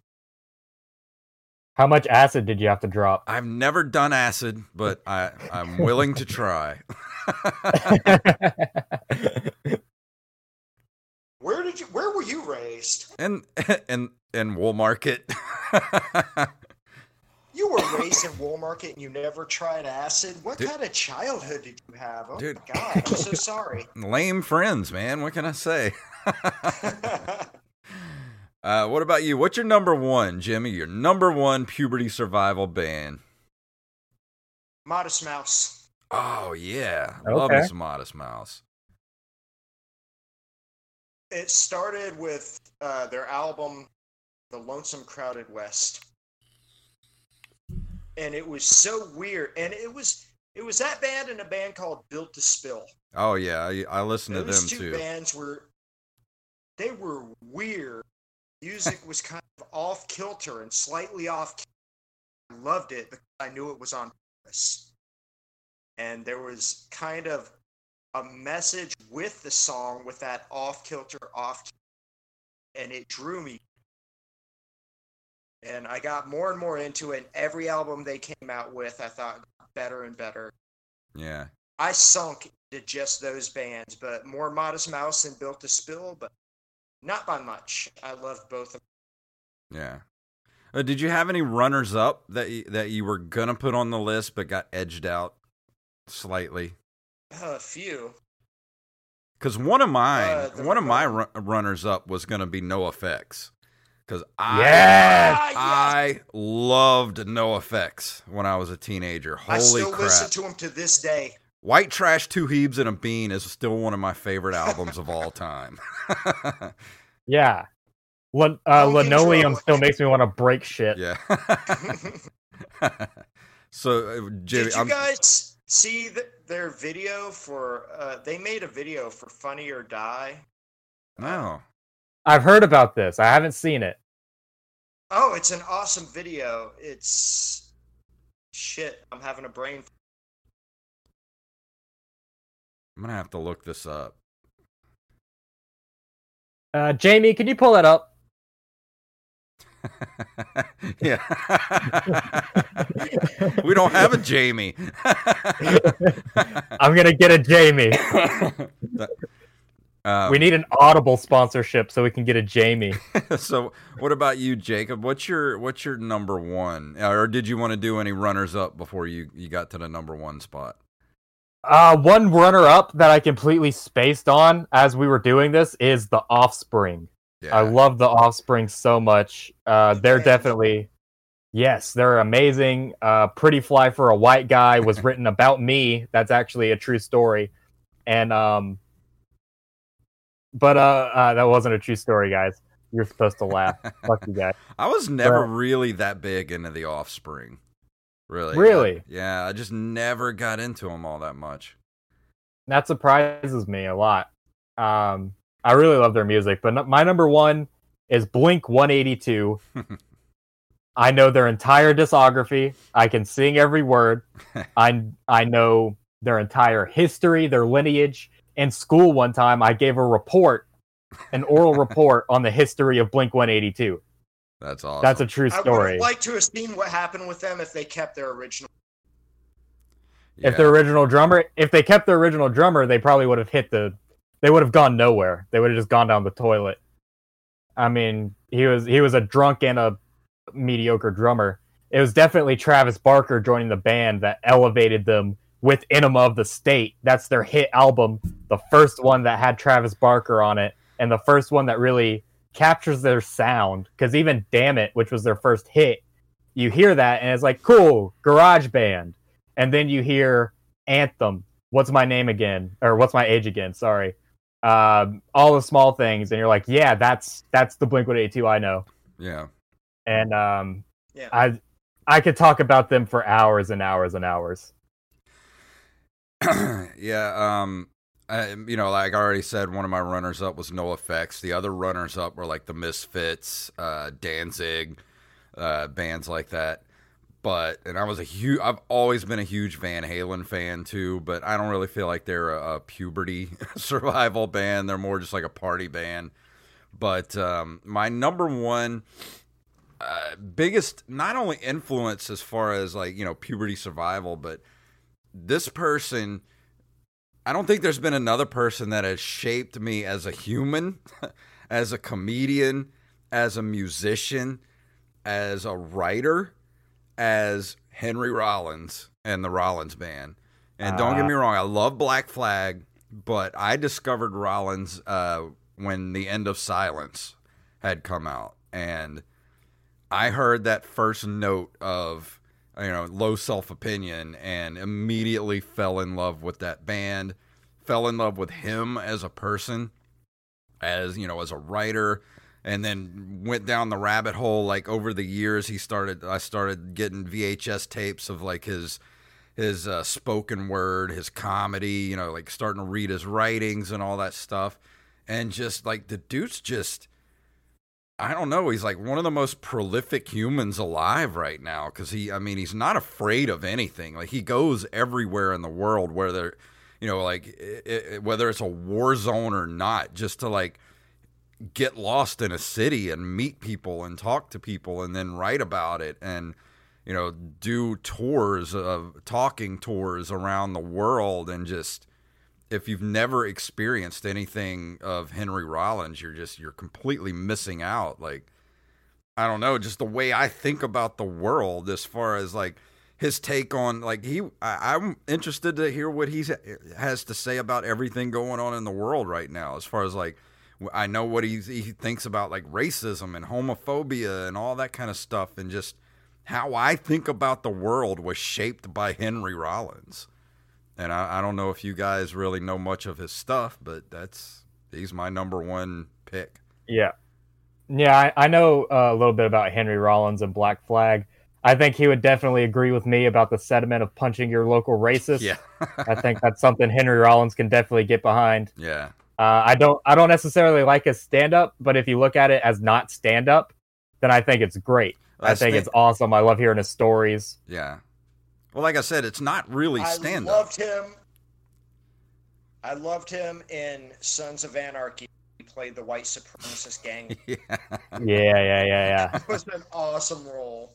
How much acid did you have to drop? I've never done acid, but I I'm <laughs> willing to try. <laughs> Where did you? Where were you raised? and in in Woolmarket. <laughs> You were raised in Woolmarket and you never tried acid. What Dude. kind of childhood did you have? Oh Dude. my god, I'm so sorry. Lame friends, man. What can I say? Uh, what about you? What's your number one, Jimmy? Your number one puberty survival band? Modest Mouse. Oh yeah, I love Okay. me some Modest Mouse. It started with uh, their album, The Lonesome Crowded West. And it was so weird. And it was it was that band and a band called Built to Spill. Oh yeah, I, I listen to them two too. bands were they were weird. Music was kind of off kilter and slightly off. I loved it because I knew it was on purpose, and there was kind of a message with the song with that off kilter, off, and it drew me. And I got more and more into it. And every album they came out with, I thought better and better. Yeah, I sunk into just those bands, but more Modest Mouse and Built to Spill, but not by much. I love both of them. yeah. Uh, did you have any runners up that you, that you were gonna put on the list but got edged out slightly? them. A few. Because one of mine, Uh, one of my run- runners up was gonna be NOFX. because I Yes! Ah, yes! I loved NOFX when I was a teenager. Holy crap. I still crap! listen to him to this day. White Trash, Two Heebs, and a Bean is still one of my favorite albums of all time. <laughs> Yeah. Lin- uh, linoleum still makes me want to break shit. yeah. <laughs> <laughs> so, uh, Jimmy, Did you I'm, guys see th- their video for? Uh, they made a video for Funny or Die. no. I've heard about this. I haven't seen it. Oh, it's an awesome video. It's shit. I'm having a brain. I'm gonna have to look this up. Uh, Jamie, can you pull that up? <laughs> yeah. we don't have a Jamie. <laughs> I'm gonna get a Jamie. <laughs> Um, we need an Audible sponsorship so we can get a Jamie. so, what about you, Jacob? What's your what's your number one? Uh, Or did you want to do any runners up before you you got to the number one spot? Uh, one runner up that I completely spaced on as we were doing this is The Offspring. Yeah. I love The Offspring so much. Uh, they're definitely, yes, they're amazing. Uh, Pretty Fly for a White Guy was <laughs> written about me. That's actually a true story. And, um, but uh, uh, that wasn't a true story, guys. You're supposed to laugh. Fuck you guys. <laughs> I was never But- really that big into the Offspring. Really? Really? yeah, I just never got into them all that much. That surprises me a lot. Um, I really love their music, but n- my number one is Blink 182. <laughs> I know their entire discography. I can sing every word. <laughs> I I know their entire history, their lineage. In school, one time, I gave a report, an oral <laughs> report on the history of Blink 182. That's awesome. That's a true story. I would like to have seen what happened with them if they kept their original. If the original drummer, if they kept their original drummer, they probably would have hit the. They would have gone nowhere. They would have just gone down the toilet. I mean, he was he was a drunk and a mediocre drummer. It was definitely Travis Barker joining the band that elevated them with Enema of the State. That's their hit album, the first one that had Travis Barker on it, and the first one that really captures their sound. Because even Dammit, which was their first hit, you hear that and it's like, cool, garage band. And then you hear Anthem, What's My Name Again? Or What's My Age Again? Sorry. Um, all the small things. And you're like, yeah, that's that's the Blink 182 I know. yeah. And um, Yeah. I I could talk about them for hours and hours and hours. <clears throat> yeah, um, I, you know, like I already said, one of my runners up was NOFX. The other runners up were like the Misfits, uh, Danzig, uh, bands like that. But and I was a huge. I've always been a huge Van Halen fan too, but I don't really feel like they're a, a puberty <laughs> survival band. They're more just like a party band. But um, my number one uh, biggest, not only influence as far as like you know puberty survival, but this person I don't think there's been another person that has shaped me as a human, <laughs> as a comedian, as a musician, as a writer, as Henry Rollins and the Rollins band. And don't get Ah. me wrong, I love Black Flag, but I discovered Rollins uh, when The End of Silence had come out. And I heard that first note of you know low self opinion and immediately fell in love with that band fell in love with him as a person as you know as a writer and then went down the rabbit hole like over the years he started i started getting vhs tapes of like his his uh, spoken word his comedy you know like starting to read his writings and all that stuff. And just like the dude's just I don't know. He's like one of the most prolific humans alive right now because he, I mean, he's not afraid of anything. Like he goes everywhere in the world whether, you know, like i i whether it's a war zone or not, just to like get lost in a city and meet people and talk to people and then write about it and you know do tours of talking tours around the world and just if you've never experienced anything of Henry Rollins, you're just you're completely missing out. Like I don't know, just the way I think about the world as far as like his take on like he I, I'm interested to hear what he has to say about everything going on in the world right now as far as like I know what he's, he thinks about like racism and homophobia and all that kind of stuff, and just how I think about the world was shaped by Henry Rollins. And I, I don't know if you guys really know much of his stuff, but that's he's my number one pick. Yeah. Yeah, I, I know uh, a little bit about Henry Rollins and Black Flag. I think he would definitely agree with me about the sentiment of punching your local racist. <laughs> Yeah. I think that's something Henry Rollins can definitely get behind. yeah. Uh, I don't I don't necessarily like his stand up, but if you look at it as not stand up, then I think it's great. I think the- it's awesome. I love hearing his stories. Yeah. Well, like I said, it's not really I stand up. I loved him. I loved him in Sons of Anarchy. He played the white supremacist gang. <laughs> Yeah. Yeah, yeah, yeah, yeah. <laughs> It was an awesome role.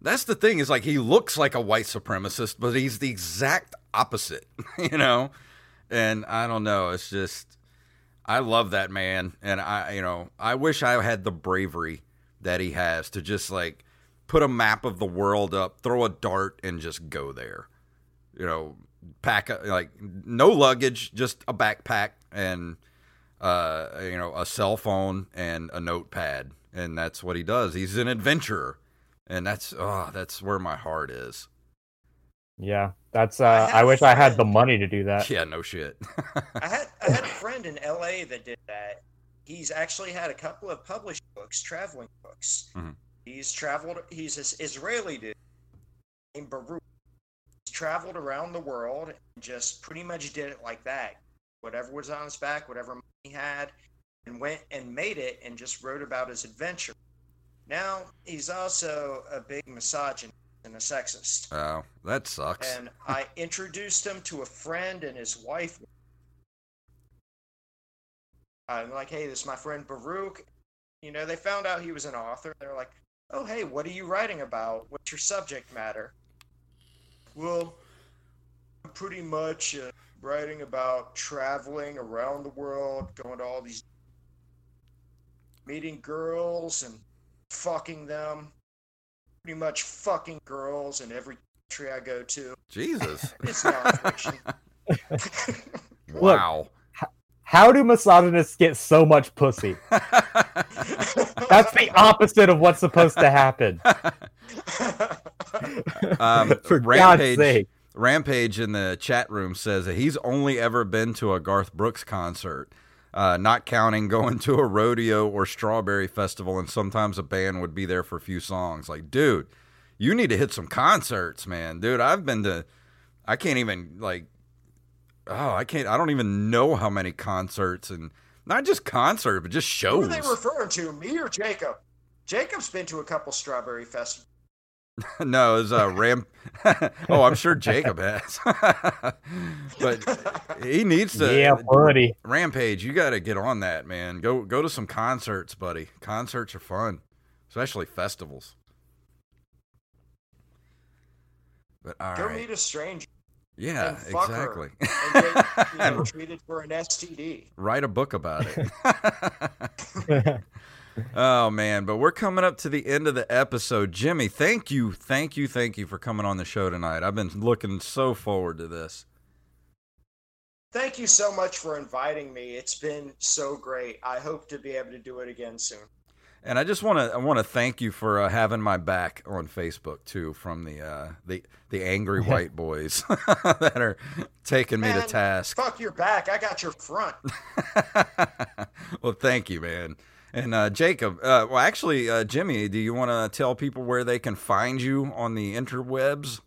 That's the thing is like he looks like a white supremacist, but he's the exact opposite, <laughs> you know? And I don't know, it's just I love that man and I you know, I wish I had the bravery that he has to just like put a map of the world up, throw a dart and just go there. You know, pack a, like no luggage, just a backpack and uh you know, a cell phone and a notepad. And that's what he does. He's an adventurer and that's oh that's where my heart is Yeah, that's. I Uh, have I a wish I had the money to do that. yeah no shit <laughs> I had I had a friend in LA that did that. He's actually had a couple of published books, traveling books. Mhm. He's traveled. He's an Israeli dude named Baruch. He's traveled around the world and just pretty much did it like that. Whatever was on his back, whatever money he had, and went and made it and just wrote about his adventure. Now he's also a big misogynist and a sexist. oh that sucks And I <laughs> introduced him to a friend and his wife. I'm like, hey, this is my friend Baruch. You know, they found out he was an author. They're like, oh, hey, what are you writing about? What's your subject matter? Well, I'm pretty much uh, writing about traveling around the world, going to all these, meeting girls and fucking them. Pretty much fucking girls in every country I go to. jesus <laughs> It's nonfiction. <laughs> wow How do misogynists get so much pussy? <laughs> That's the opposite of what's supposed to happen. um, <laughs> For God's rampage sake. rampage in the chat room says that he's only ever been to a garth brooks concert uh, not counting going to a rodeo or strawberry festival and sometimes a band would be there for a few songs like dude you need to hit some concerts man dude i've been to i can't even like oh i can't i don't even know how many concerts and not just concert but just Who shows are they referring to? Me or Jacob? Jacob's been to a couple strawberry festivals. <laughs> no, it's uh, <laughs> Ram. <laughs> oh, I'm sure Jacob has, but he needs to. Yeah, buddy. Rampage, you got to get on that, man. Go go to some concerts, buddy. Concerts are fun, especially festivals. But all Go right, meet a stranger yeah, and fuck her. exactly. and get you know, treated for an STD. Write a book about it. <laughs> Oh man, but we're coming up to the end of the episode. Jimmy, thank you, thank you, thank you for coming on the show tonight. I've been looking so forward to this. Thank you so much for inviting me. It's been so great. I hope to be able to do it again soon. And I just want to I want to thank you for uh, having my back on Facebook too from the uh, the the angry white boys <laughs> that are taking me to task. Fuck your back. I got your front. <laughs> well, thank you, man. And uh, Jacob, uh, well, actually, uh, Jimmy, do you want to tell people where they can find you on the interwebs?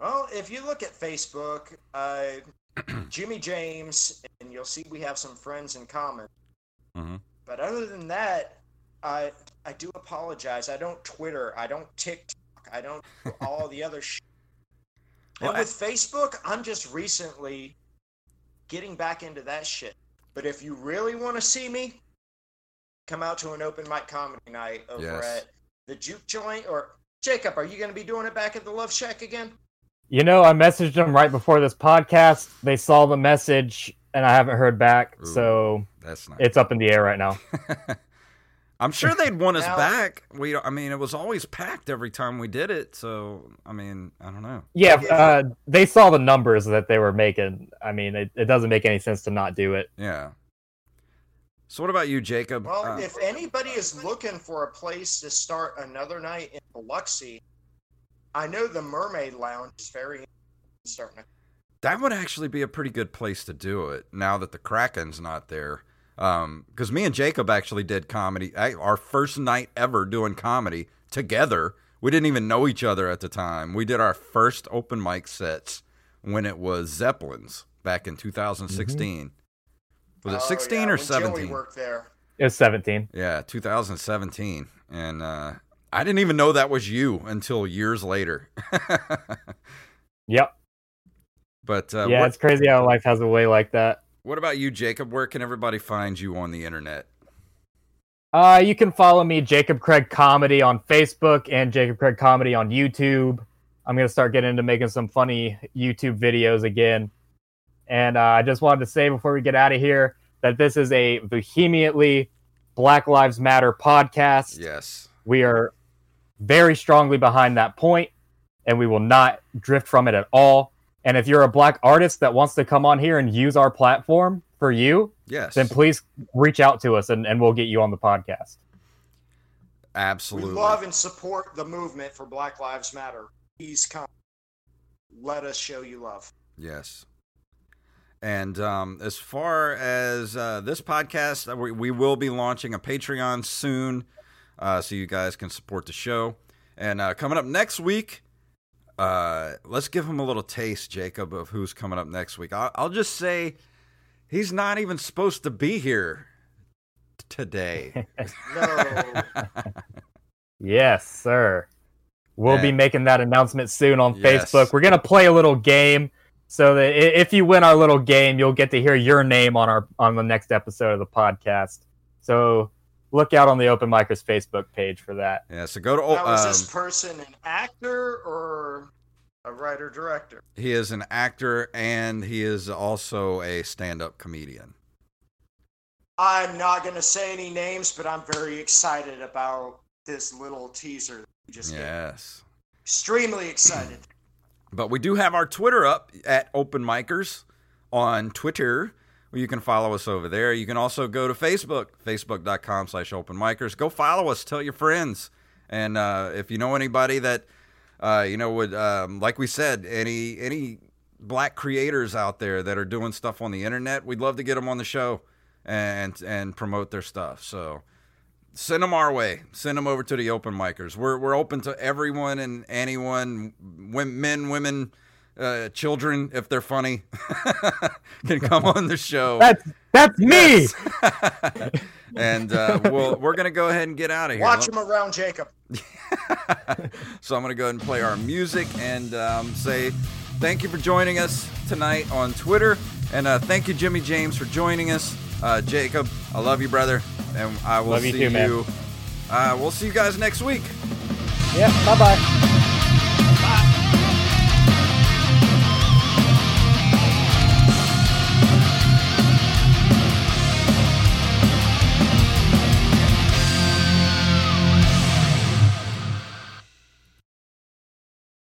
Well, if you look at Facebook, uh, <clears throat> Jimmy James, and you'll see we have some friends in common. Mhm. But other than that, I I do apologize. I don't Twitter. I don't TikTok. I don't do <laughs> all the other shit. Well, and I- with Facebook, I'm just recently getting back into that shit. But if you really want to see me, come out to an open mic comedy night over Yes. at the Juke Joint. Or Jacob, are you going to be doing it back at the Love Shack again? You know, I messaged them right before this podcast. They saw the message, and I haven't heard back. Ooh. So That's nice. it's up in the air right now. <laughs> I'm sure they'd want us Now- back. We, I mean, it was always packed every time we did it. So, I mean, I don't know. Yeah, uh, they saw the numbers that they were making. I mean, it, it doesn't make any sense to not do it. Yeah. So what about you, Jacob? Well, Uh, if anybody is looking for a place to start another night in Biloxi, I know the Mermaid Lounge is very starting to. that would actually be a pretty good place to do it now that the Kraken's not there. Because me and Jacob actually did comedy, I- our first night ever doing comedy together. We didn't even know each other at the time. We did our first open mic sets when it was Zeppelin's back in 2016. Was it Oh, 16 yeah, or when Joey 17? worked there. It was 17. Yeah, 2017. And uh, I didn't even know that was you until years later. <laughs> Yep. but uh, yeah, what, it's crazy how life has a way like that. What about you, Jacob? Where can everybody find you on the internet? Uh, you can follow me, Jacob Craig Comedy, on Facebook and Jacob Craig Comedy on YouTube. I'm gonna start getting into making some funny YouTube videos again. And uh, I just wanted to say before we get out of here that this is a vehemently Black Lives Matter podcast. Yes. We are very strongly behind that point, and we will not drift from it at all. And if you're a black artist that wants to come on here and use our platform for you, Yes. then please reach out to us and, and we'll get you on the podcast. Absolutely. We love and support the movement for Black Lives Matter. Please come. Let us show you love. Yes. And um, as far as uh, this podcast, we, we will be launching a Patreon soon, uh, so you guys can support the show. And uh, coming up next week, uh, let's give him a little taste, Jacob, of who's coming up next week. I'll, I'll just say he's not even supposed to be here today. <laughs> No. Yes, sir. We'll be making that announcement soon on Yes. Facebook. We're going to play a little game so that if you win our little game, you'll get to hear your name on our on the next episode of the podcast. So look out on the Open Micers Facebook page for that. yeah, so go to. now, is um, this person an actor or a writer director? he is an actor and he is also a stand up comedian. I'm not going to say any names, but I'm very excited about this little teaser that you just gave. Yes. Extremely excited. <clears throat> But we do have our Twitter up at Open Micers on Twitter. Where you can follow us over there. You can also go to Facebook, facebook.com slash open micers. Go follow us. Tell your friends. And uh, if you know anybody that, uh, you know, would, um, like we said, any any black creators out there that are doing stuff on the internet, we'd love to get them on the show and and promote their stuff. So send them our way. Send them over to the open micers. We're we're open to everyone and anyone, wom- men, women, uh, children, if they're funny, <laughs> can come on the show. That's that's me. <laughs> and uh, we'll, we're gonna go ahead and get out of here. Watch him around Jacob. <laughs> so I'm going to go ahead and play our music and um, say thank you for joining us tonight on Twitter. And uh, thank you, Jimmy James, for joining us. Uh, Jacob, I love you, brother. And I will Love you see too, you. Uh, we'll see you guys next week. Yeah, bye bye.